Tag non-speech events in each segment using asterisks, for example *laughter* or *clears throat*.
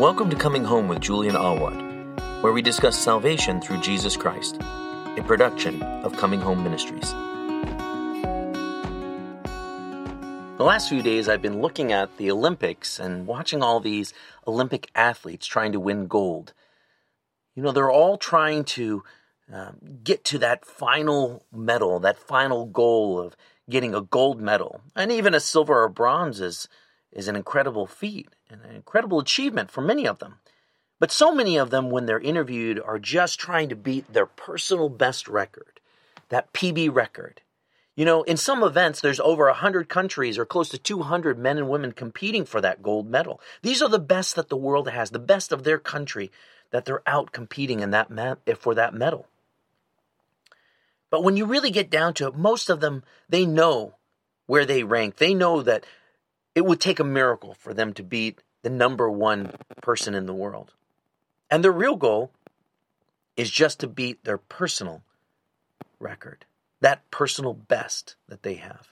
Welcome to Coming Home with Julian Awad, where we discuss salvation through Jesus Christ, a production of Coming Home Ministries. The last few days, I've been looking at the Olympics and watching all these Olympic athletes trying to win gold. You know, they're all trying to uh, get to that final medal, that final goal of getting a gold medal. And even a silver or bronze is, is an incredible feat and an incredible achievement for many of them. But so many of them, when they're interviewed, are just trying to beat their personal best record, that PB record. You know, in some events, there's over 100 countries or close to 200 men and women competing for that gold medal. These are the best that the world has, the best of their country that they're out competing in that eh, for that medal. But when you really get down to it, most of them, they know where they rank. They know that it would take a miracle for them to beat the number one person in the world. And their real goal is just to beat their personal record, that personal best that they have.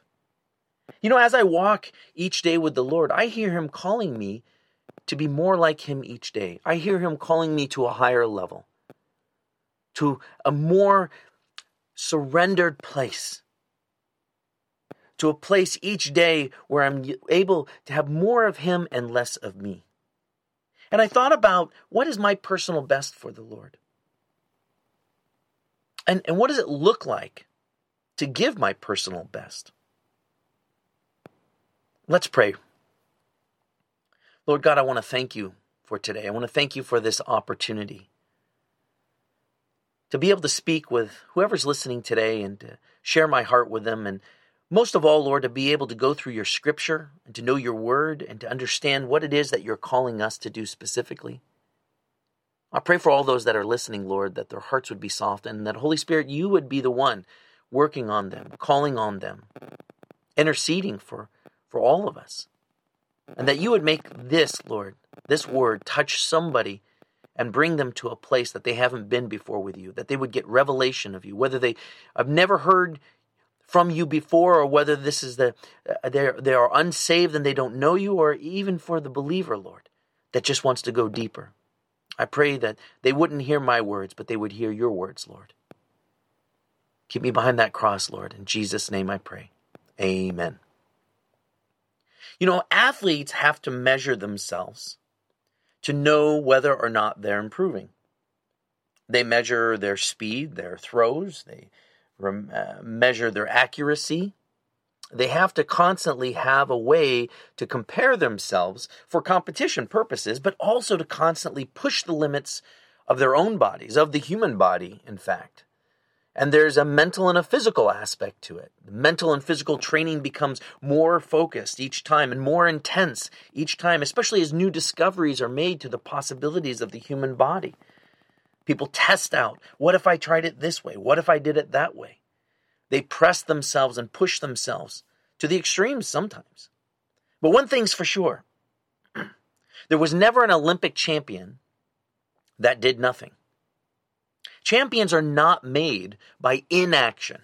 You know, as I walk each day with the Lord, I hear Him calling me to be more like Him each day. I hear Him calling me to a higher level, to a more surrendered place to a place each day where I'm able to have more of Him and less of me. And I thought about what is my personal best for the Lord? And, and what does it look like to give my personal best? Let's pray. Lord God, I want to thank you for today. I want to thank you for this opportunity to be able to speak with whoever's listening today and to share my heart with them and most of all, Lord, to be able to go through your scripture and to know your word and to understand what it is that you're calling us to do specifically. I pray for all those that are listening, Lord, that their hearts would be soft and that Holy Spirit, you would be the one working on them, calling on them, interceding for, for all of us. And that you would make this, Lord, this word touch somebody and bring them to a place that they haven't been before with you, that they would get revelation of you, whether they have never heard from you before, or whether this is the uh, they they are unsaved and they don't know you, or even for the believer, Lord, that just wants to go deeper. I pray that they wouldn't hear my words, but they would hear your words, Lord. Keep me behind that cross, Lord. In Jesus' name I pray. Amen. You know, athletes have to measure themselves to know whether or not they're improving. They measure their speed, their throws, they uh, measure their accuracy. They have to constantly have a way to compare themselves for competition purposes, but also to constantly push the limits of their own bodies, of the human body, in fact. And there's a mental and a physical aspect to it. Mental and physical training becomes more focused each time and more intense each time, especially as new discoveries are made to the possibilities of the human body. People test out what if I tried it this way? What if I did it that way? They press themselves and push themselves to the extremes sometimes. But one thing's for sure *clears throat* there was never an Olympic champion that did nothing. Champions are not made by inaction.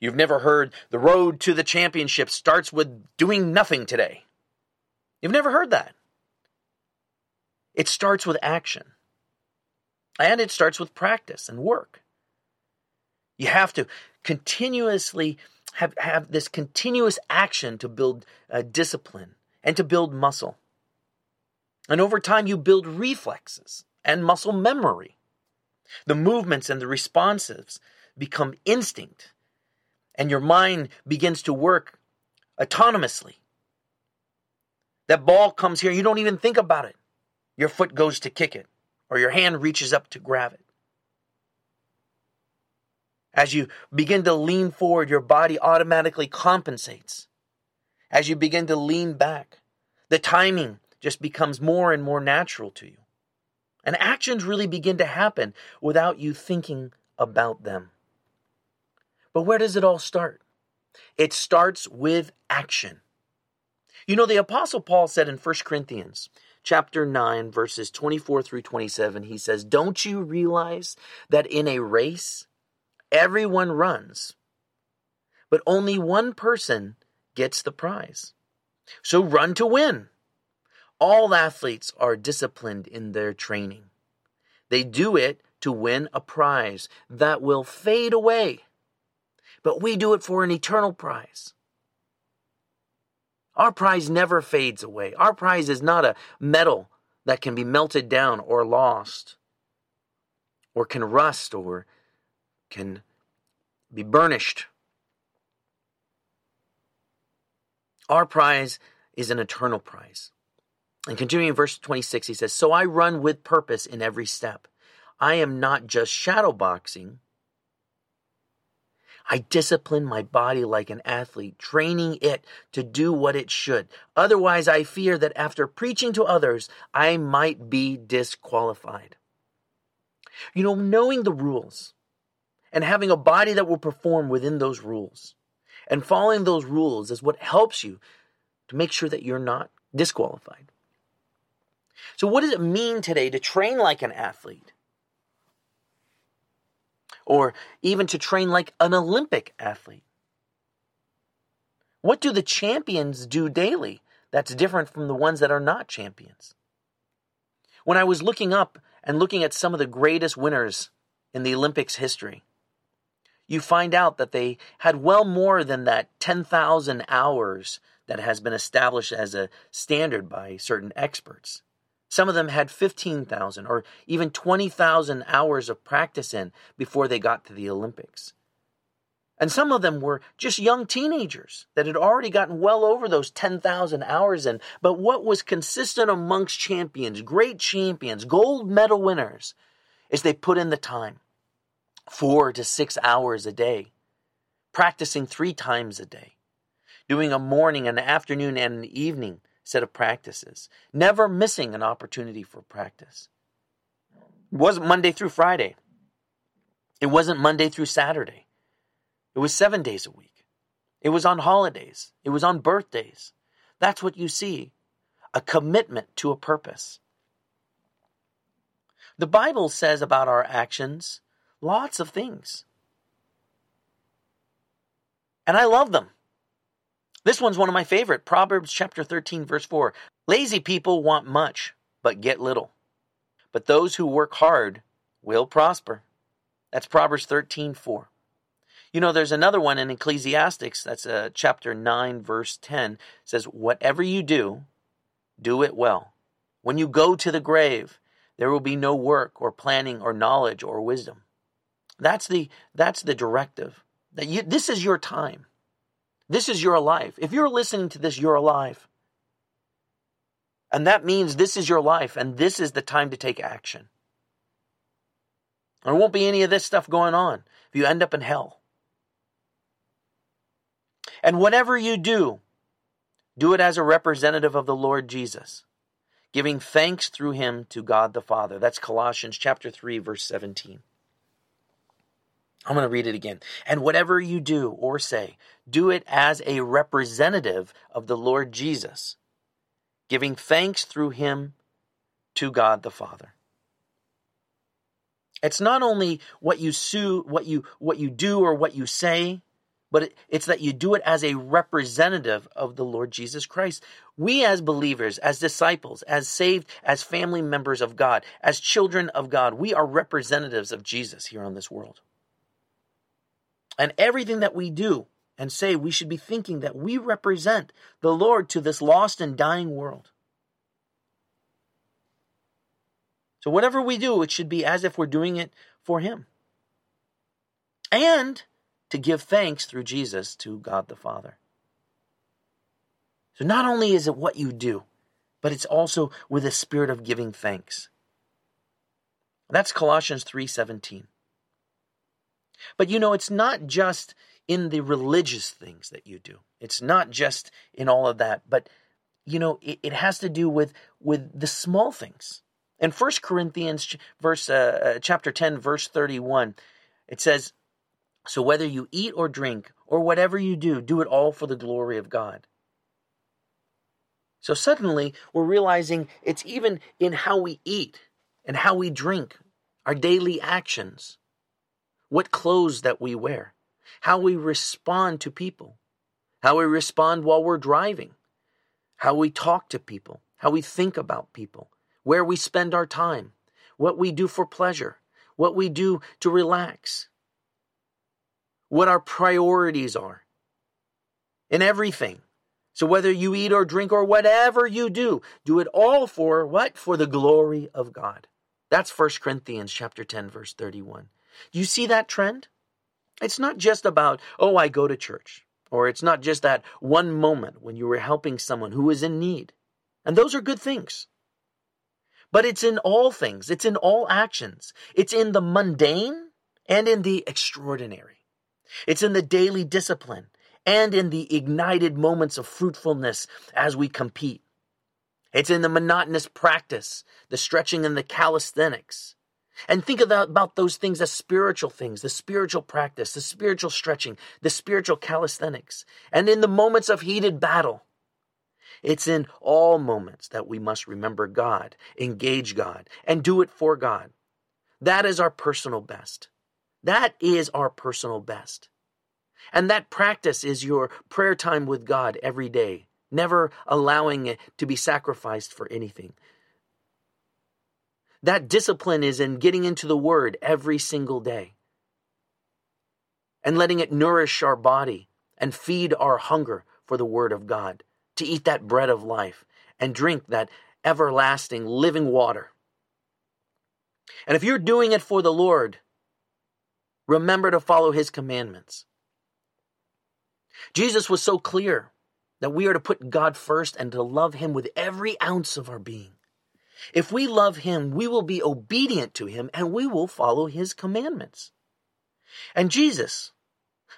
You've never heard the road to the championship starts with doing nothing today. You've never heard that. It starts with action. And it starts with practice and work. You have to continuously have, have this continuous action to build uh, discipline and to build muscle. And over time, you build reflexes and muscle memory. The movements and the responses become instinct, and your mind begins to work autonomously. That ball comes here, you don't even think about it. Your foot goes to kick it or your hand reaches up to grab it. As you begin to lean forward, your body automatically compensates. As you begin to lean back, the timing just becomes more and more natural to you. And actions really begin to happen without you thinking about them. But where does it all start? It starts with action. You know, the Apostle Paul said in 1 Corinthians chapter 9, verses 24 through 27, he says, Don't you realize that in a race, everyone runs, but only one person gets the prize? So run to win. All athletes are disciplined in their training. They do it to win a prize that will fade away. But we do it for an eternal prize. Our prize never fades away. Our prize is not a metal that can be melted down or lost, or can rust, or can be burnished. Our prize is an eternal prize. And continuing in verse 26, he says, So I run with purpose in every step. I am not just shadowboxing. I discipline my body like an athlete, training it to do what it should. Otherwise, I fear that after preaching to others, I might be disqualified. You know, knowing the rules and having a body that will perform within those rules and following those rules is what helps you to make sure that you're not disqualified. So, what does it mean today to train like an athlete? Or even to train like an Olympic athlete? What do the champions do daily that's different from the ones that are not champions? When I was looking up and looking at some of the greatest winners in the Olympics history, you find out that they had well more than that 10,000 hours that has been established as a standard by certain experts. Some of them had 15,000 or even 20,000 hours of practice in before they got to the Olympics. And some of them were just young teenagers that had already gotten well over those 10,000 hours in. But what was consistent amongst champions, great champions, gold medal winners, is they put in the time four to six hours a day, practicing three times a day, doing a morning, an afternoon, and an evening set of practices, never missing an opportunity for practice. It wasn't Monday through Friday. It wasn't Monday through Saturday. It was seven days a week. It was on holidays. It was on birthdays. That's what you see a commitment to a purpose. The Bible says about our actions lots of things. And I love them. This one's one of my favorite. Proverbs chapter 13, verse 4. Lazy people want much, but get little. But those who work hard will prosper. That's Proverbs 13, 4. You know, there's another one in Ecclesiastics, that's uh, chapter 9, verse 10, says, Whatever you do, do it well. When you go to the grave, there will be no work or planning or knowledge or wisdom. That's the, that's the directive. That you, this is your time. This is your life. If you're listening to this, you're alive. And that means this is your life, and this is the time to take action. There won't be any of this stuff going on if you end up in hell. And whatever you do, do it as a representative of the Lord Jesus, giving thanks through him to God the Father. That's Colossians chapter 3 verse 17. I'm going to read it again. And whatever you do or say, do it as a representative of the Lord Jesus, giving thanks through him to God the Father. It's not only what you sue, what you what you do or what you say, but it's that you do it as a representative of the Lord Jesus Christ. We as believers, as disciples, as saved, as family members of God, as children of God, we are representatives of Jesus here on this world. And everything that we do and say, we should be thinking that we represent the Lord to this lost and dying world. So, whatever we do, it should be as if we're doing it for Him. And to give thanks through Jesus to God the Father. So, not only is it what you do, but it's also with a spirit of giving thanks. That's Colossians 3:17. But you know, it's not just in the religious things that you do. It's not just in all of that, but you know, it, it has to do with with the small things. In First Corinthians verse uh, uh, chapter 10 verse 31, it says, "So whether you eat or drink or whatever you do, do it all for the glory of God." So suddenly we're realizing it's even in how we eat and how we drink, our daily actions what clothes that we wear, how we respond to people, how we respond while we're driving, how we talk to people, how we think about people, where we spend our time, what we do for pleasure, what we do to relax, what our priorities are in everything. So whether you eat or drink or whatever you do, do it all for what? For the glory of God. That's 1 Corinthians chapter 10 verse 31. Do you see that trend? It's not just about, oh, I go to church, or it's not just that one moment when you were helping someone who was in need. And those are good things. But it's in all things, it's in all actions, it's in the mundane and in the extraordinary. It's in the daily discipline and in the ignited moments of fruitfulness as we compete. It's in the monotonous practice, the stretching and the calisthenics. And think about, those things as spiritual things, the spiritual practice, the spiritual stretching, the spiritual calisthenics. And in the moments of heated battle, it's in all moments that we must remember God, engage God, and do it for God. That is our personal best. That is our personal best. And that practice is your prayer time with God every day, never allowing it to be sacrificed for anything. That discipline is in getting into the Word every single day and letting it nourish our body and feed our hunger for the Word of God, to eat that bread of life and drink that everlasting living water. And if you're doing it for the Lord, remember to follow His commandments. Jesus was so clear that we are to put God first and to love Him with every ounce of our being. If we love him, we will be obedient to him and we will follow his commandments. And Jesus,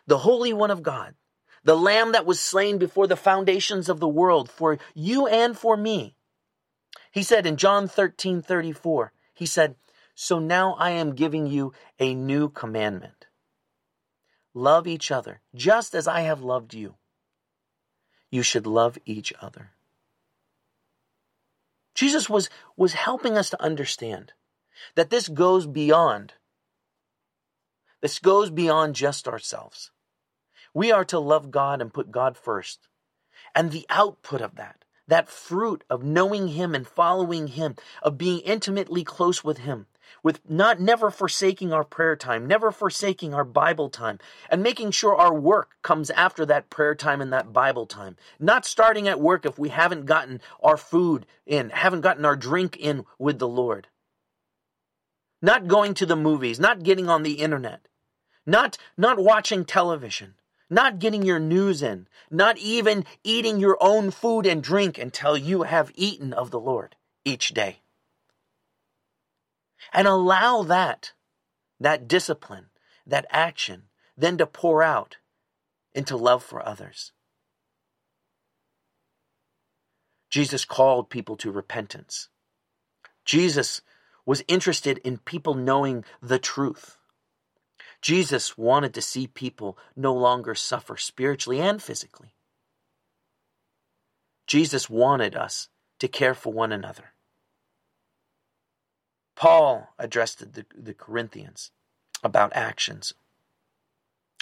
the Holy One of God, the Lamb that was slain before the foundations of the world for you and for me, he said in John 13 34, he said, So now I am giving you a new commandment. Love each other just as I have loved you. You should love each other. Jesus was, was helping us to understand that this goes beyond. This goes beyond just ourselves. We are to love God and put God first. And the output of that, that fruit of knowing Him and following Him, of being intimately close with Him, with not never forsaking our prayer time, never forsaking our Bible time, and making sure our work comes after that prayer time and that Bible time. Not starting at work if we haven't gotten our food in, haven't gotten our drink in with the Lord. Not going to the movies, not getting on the internet, not, not watching television, not getting your news in, not even eating your own food and drink until you have eaten of the Lord each day and allow that, that discipline, that action, then to pour out into love for others. Jesus called people to repentance. Jesus was interested in people knowing the truth. Jesus wanted to see people no longer suffer spiritually and physically. Jesus wanted us to care for one another. Paul addressed the, the Corinthians about actions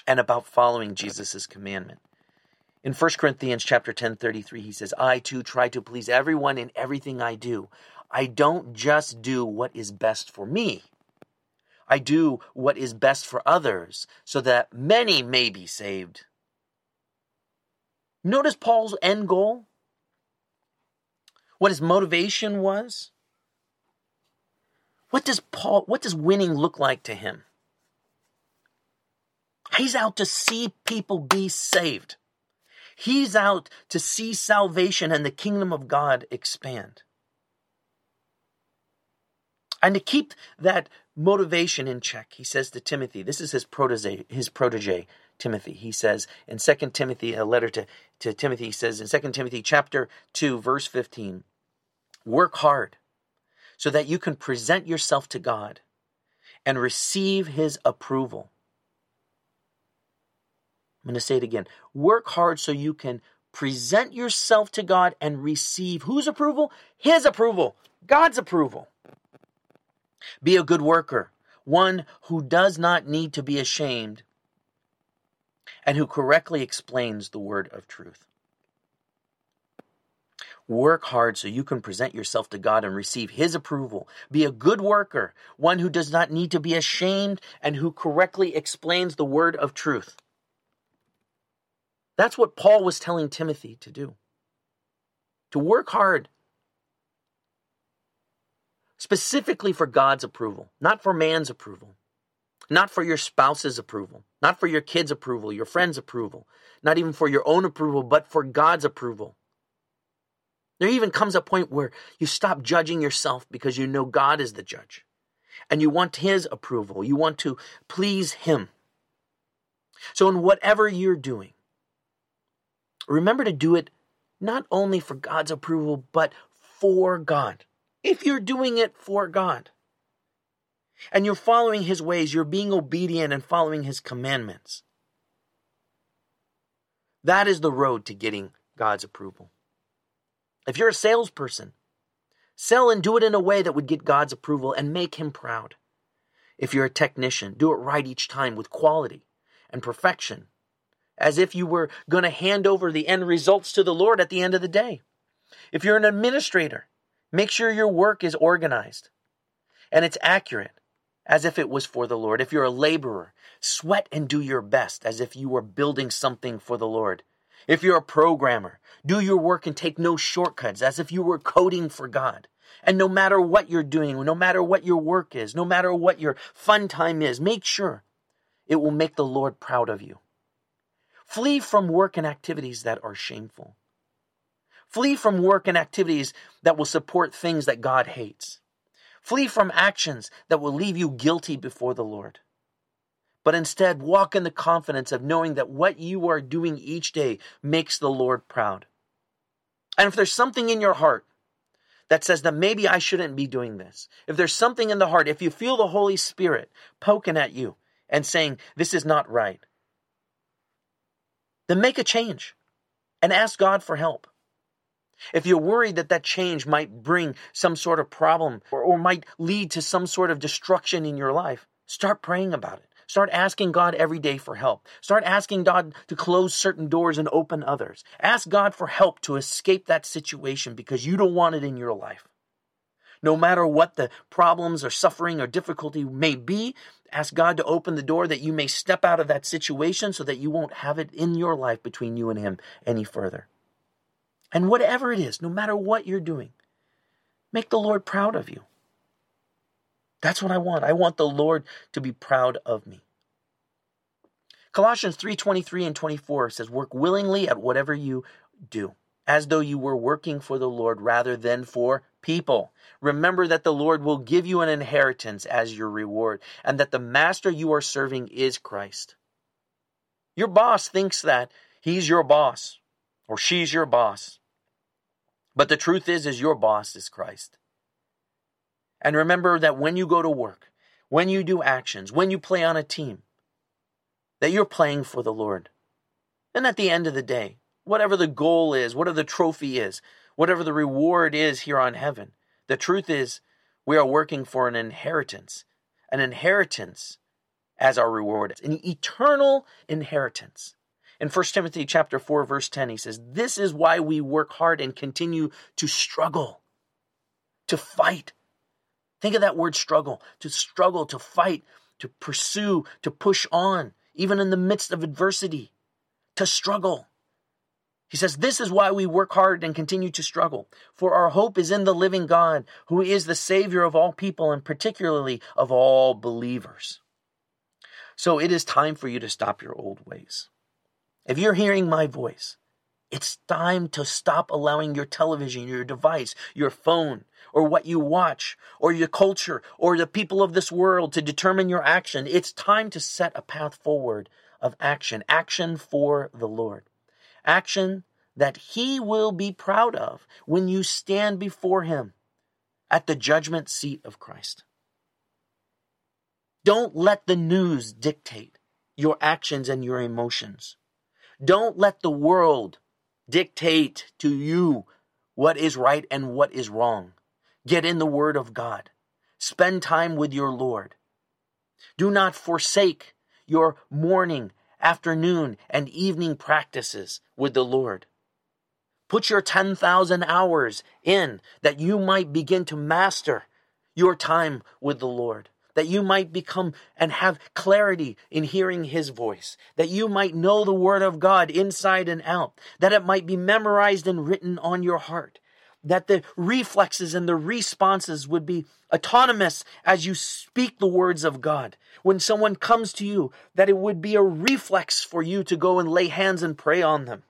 and about following Jesus' commandment. In 1 Corinthians chapter 10, 33, he says, I too try to please everyone in everything I do. I don't just do what is best for me. I do what is best for others, so that many may be saved. Notice Paul's end goal? What his motivation was? What does Paul, what does winning look like to him? He's out to see people be saved. He's out to see salvation and the kingdom of God expand. And to keep that motivation in check, he says to Timothy, this is his protege, his protege, Timothy. He says in 2 Timothy, a letter to, to Timothy, he says in 2 Timothy chapter 2, verse 15, work hard so that you can present yourself to God and receive His approval. I'm going to say it again. Work hard so you can present yourself to God and receive whose approval? His approval, God's approval. Be a good worker, one who does not need to be ashamed and who correctly explains the word of truth. Work hard so you can present yourself to God and receive His approval. Be a good worker, one who does not need to be ashamed and who correctly explains the word of truth. That's what Paul was telling Timothy to do. To work hard, specifically for God's approval, not for man's approval, not for your spouse's approval, not for your kids' approval, your friends' approval, not even for your own approval, but for God's approval. There even comes a point where you stop judging yourself because you know God is the judge and you want His approval. You want to please Him. So, in whatever you're doing, remember to do it not only for God's approval, but for God. If you're doing it for God and you're following His ways, you're being obedient and following His commandments, that is the road to getting God's approval. If you're a salesperson, sell and do it in a way that would get God's approval and make Him proud. If you're a technician, do it right each time with quality and perfection, as if you were going to hand over the end results to the Lord at the end of the day. If you're an administrator, make sure your work is organized and it's accurate, as if it was for the Lord. If you're a laborer, sweat and do your best, as if you were building something for the Lord. If you're a programmer, do your work and take no shortcuts as if you were coding for God. And no matter what you're doing, no matter what your work is, no matter what your fun time is, make sure it will make the Lord proud of you. Flee from work and activities that are shameful. Flee from work and activities that will support things that God hates. Flee from actions that will leave you guilty before the Lord but instead walk in the confidence of knowing that what you are doing each day makes the Lord proud. And if there's something in your heart that says that maybe I shouldn't be doing this, if there's something in the heart, if you feel the Holy Spirit poking at you and saying, this is not right, then make a change and ask God for help. If you're worried that that change might bring some sort of problem or, or might lead to some sort of destruction in your life, start praying about it. Start asking God every day for help. Start asking God to close certain doors and open others. Ask God for help to escape that situation because you don't want it in your life. No matter what the problems or suffering or difficulty may be, ask God to open the door that you may step out of that situation so that you won't have it in your life between you and Him any further. And whatever it is, no matter what you're doing, make the Lord proud of you. That's what I want. I want the Lord to be proud of me. Colossians 3:23 and 24 says work willingly at whatever you do as though you were working for the Lord rather than for people. Remember that the Lord will give you an inheritance as your reward and that the master you are serving is Christ. Your boss thinks that he's your boss or she's your boss. But the truth is is your boss is Christ. And remember that when you go to work, when you do actions, when you play on a team, that you're playing for the Lord. And at the end of the day, whatever the goal is, whatever the trophy is, whatever the reward is here on heaven, the truth is we are working for an inheritance, an inheritance as our reward, an eternal inheritance. In 1 Timothy chapter 4 verse 10 he says, "This is why we work hard and continue to struggle, to fight, Think of that word struggle to struggle, to fight, to pursue, to push on, even in the midst of adversity, to struggle. He says, This is why we work hard and continue to struggle. For our hope is in the living God, who is the Savior of all people and particularly of all believers. So it is time for you to stop your old ways. If you're hearing my voice, it's time to stop allowing your television, your device, your phone, or what you watch, or your culture, or the people of this world to determine your action. It's time to set a path forward of action, action for the Lord. Action that He will be proud of when you stand before Him at the judgment seat of Christ. Don't let the news dictate your actions and your emotions. Don't let the world dictate to you what is right and what is wrong. Get in the Word of God. Spend time with your Lord. Do not forsake your morning, afternoon, and evening practices with the Lord. Put your 10,000 hours in that you might begin to master your time with the Lord, that you might become and have clarity in hearing His voice, that you might know the Word of God inside and out, that it might be memorized and written on your heart, that the reflexes and the responses would be autonomous as you speak the words of God. When someone comes to you, that it would be a reflex for you to go and lay hands and pray on them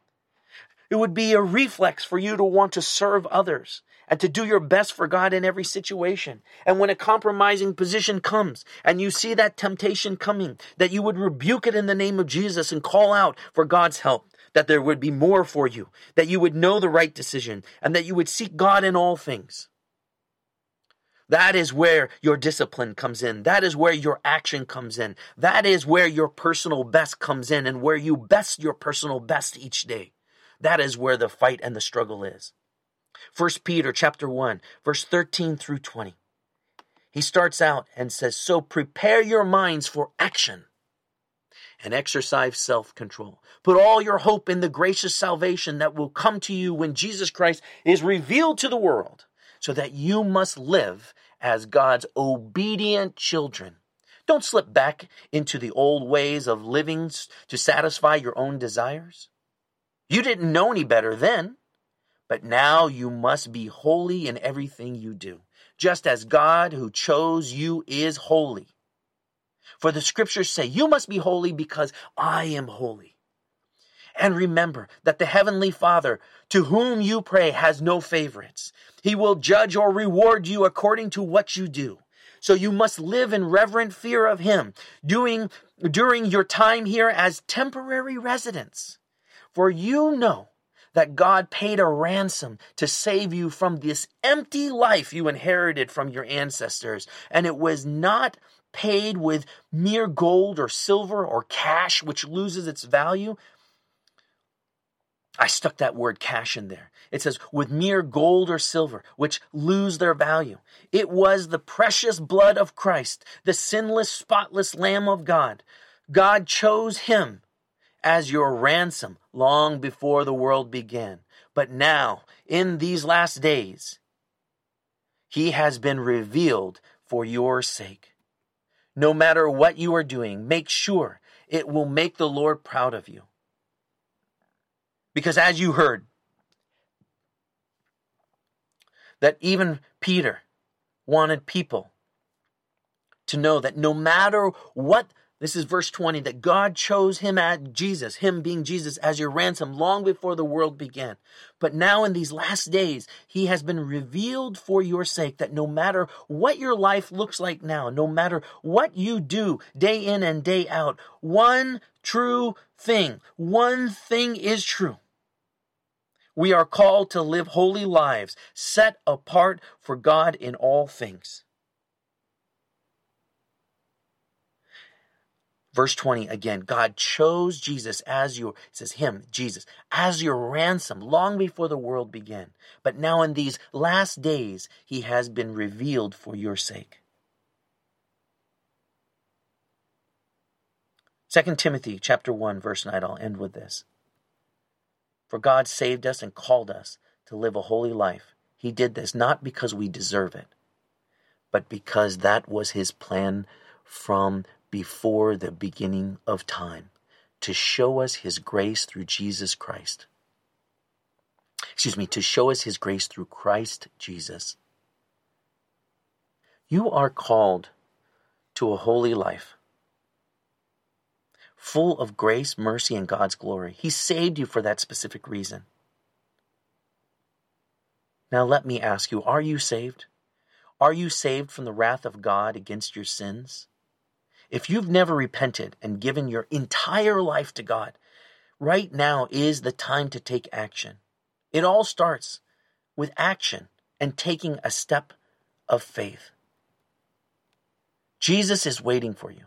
it would be a reflex for you to want to serve others and to do your best for God in every situation. And when a compromising position comes and you see that temptation coming, that you would rebuke it in the name of Jesus and call out for God's help, that there would be more for you, that you would know the right decision, and that you would seek God in all things. That is where your discipline comes in. That is where your action comes in. That is where your personal best comes in and where you best your personal best each day. That is where the fight and the struggle is. 1 Peter chapter 1, verse 13 through 20. He starts out and says, So prepare your minds for action and exercise self control. Put all your hope in the gracious salvation that will come to you when Jesus Christ is revealed to the world, so that you must live as God's obedient children. Don't slip back into the old ways of living to satisfy your own desires. You didn't know any better then, but now you must be holy in everything you do, just as God who chose you is holy. For the scriptures say, You must be holy because I am holy. And remember that the Heavenly Father, to whom you pray, has no favorites. He will judge or reward you according to what you do. So you must live in reverent fear of Him, doing during your time here as temporary residents. For you know that God paid a ransom to save you from this empty life you inherited from your ancestors, and it was not paid with mere gold or silver or cash, which loses its value. I stuck that word cash in there. It says, with mere gold or silver, which lose their value. It was the precious blood of Christ, the sinless, spotless Lamb of God. God chose him as your ransom long before the world began. But now, in these last days, he has been revealed for your sake. No matter what you are doing, make sure it will make the Lord proud of you. Because as you heard, that even Peter wanted people to know that no matter what this is verse 20 that God chose him at Jesus, him being Jesus as your ransom long before the world began. But now in these last days, he has been revealed for your sake that no matter what your life looks like now, no matter what you do day in and day out, one true thing, one thing is true. We are called to live holy lives, set apart for God in all things. Verse 20 again, God chose Jesus as your, it says him, Jesus, as your ransom long before the world began. But now in these last days, he has been revealed for your sake. 2 Timothy chapter 1 verse 9 I'll end with this. For God saved us and called us to live a holy life. He did this not because we deserve it, but because that was his plan from before the beginning of time to show us his grace through Jesus Christ. Excuse me, to show us his grace through Christ Jesus. You are called to a holy life, full of grace, mercy, and God's glory. He saved you for that specific reason. Now, let me ask you are you saved? Are you saved from the wrath of God against your sins? If you've never repented and given your entire life to God, right now is the time to take action. It all starts with action and taking a step of faith. Jesus is waiting for you.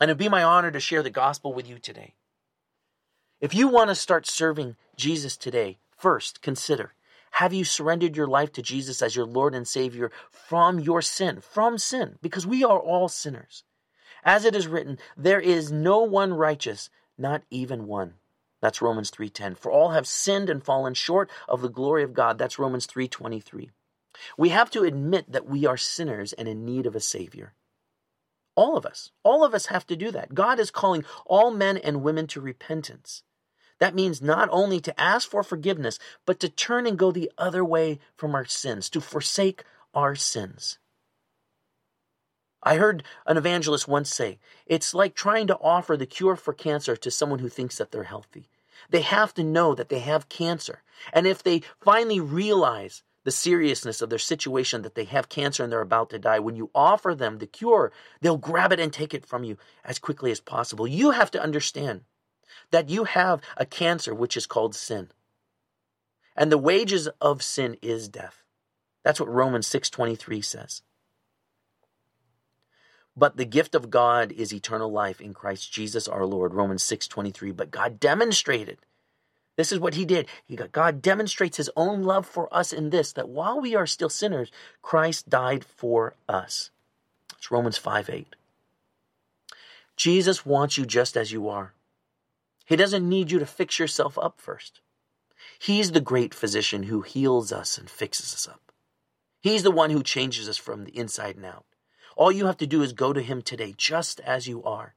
And it'd be my honor to share the gospel with you today. If you want to start serving Jesus today, first consider have you surrendered your life to Jesus as your Lord and Savior from your sin? From sin, because we are all sinners. As it is written, there is no one righteous, not even one. That's Romans 3:10. For all have sinned and fallen short of the glory of God. That's Romans 3:23. We have to admit that we are sinners and in need of a savior. All of us, all of us have to do that. God is calling all men and women to repentance. That means not only to ask for forgiveness, but to turn and go the other way from our sins, to forsake our sins. I heard an evangelist once say, it's like trying to offer the cure for cancer to someone who thinks that they're healthy. They have to know that they have cancer. And if they finally realize the seriousness of their situation that they have cancer and they're about to die, when you offer them the cure, they'll grab it and take it from you as quickly as possible. You have to understand that you have a cancer which is called sin. And the wages of sin is death. That's what Romans 6:23 says. But the gift of God is eternal life in Christ Jesus our Lord. Romans 6:23. But God demonstrated this is what he did. He got, God demonstrates his own love for us in this that while we are still sinners, Christ died for us. It's Romans 5 8. Jesus wants you just as you are. He doesn't need you to fix yourself up first. He's the great physician who heals us and fixes us up. He's the one who changes us from the inside and out. All you have to do is go to Him today, just as you are.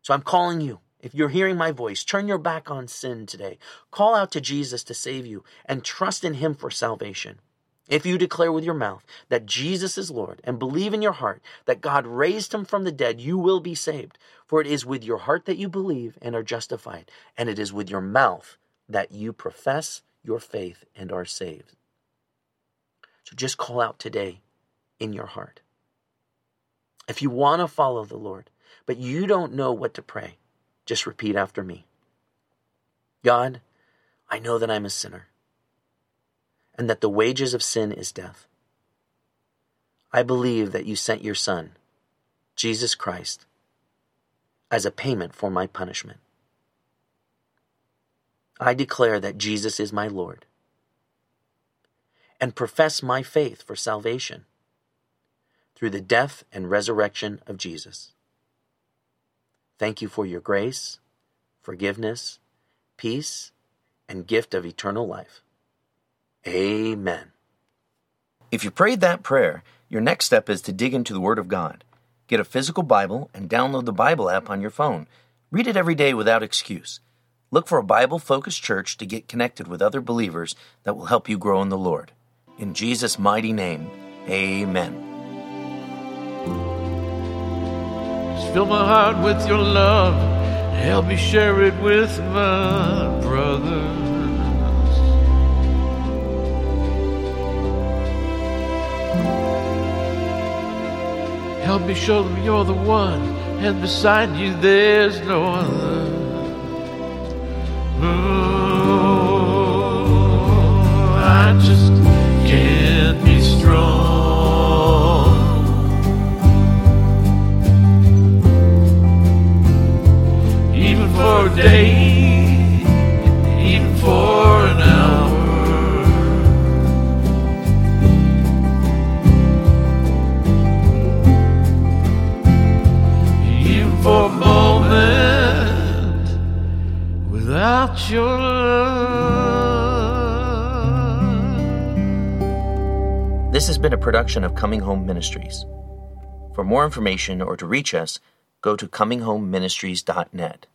So I'm calling you. If you're hearing my voice, turn your back on sin today. Call out to Jesus to save you and trust in Him for salvation. If you declare with your mouth that Jesus is Lord and believe in your heart that God raised him from the dead, you will be saved. For it is with your heart that you believe and are justified, and it is with your mouth that you profess your faith and are saved. So just call out today in your heart. If you want to follow the Lord, but you don't know what to pray, just repeat after me God, I know that I'm a sinner and that the wages of sin is death. I believe that you sent your Son, Jesus Christ, as a payment for my punishment. I declare that Jesus is my Lord and profess my faith for salvation through the death and resurrection of Jesus. Thank you for your grace, forgiveness, peace, and gift of eternal life. Amen. If you prayed that prayer, your next step is to dig into the Word of God. Get a physical Bible and download the Bible app on your phone. Read it every day without excuse. Look for a Bible focused church to get connected with other believers that will help you grow in the Lord. In Jesus' mighty name, amen. Fill my heart with your love. Help me share it with my brothers. Help me show them you're the one, and beside you there's no other. Oh, I just can't be strong. For a day, even for an hour. Even for a moment without your love. This has been a production of Coming Home Ministries. For more information or to reach us, go to cominghomeministries.net.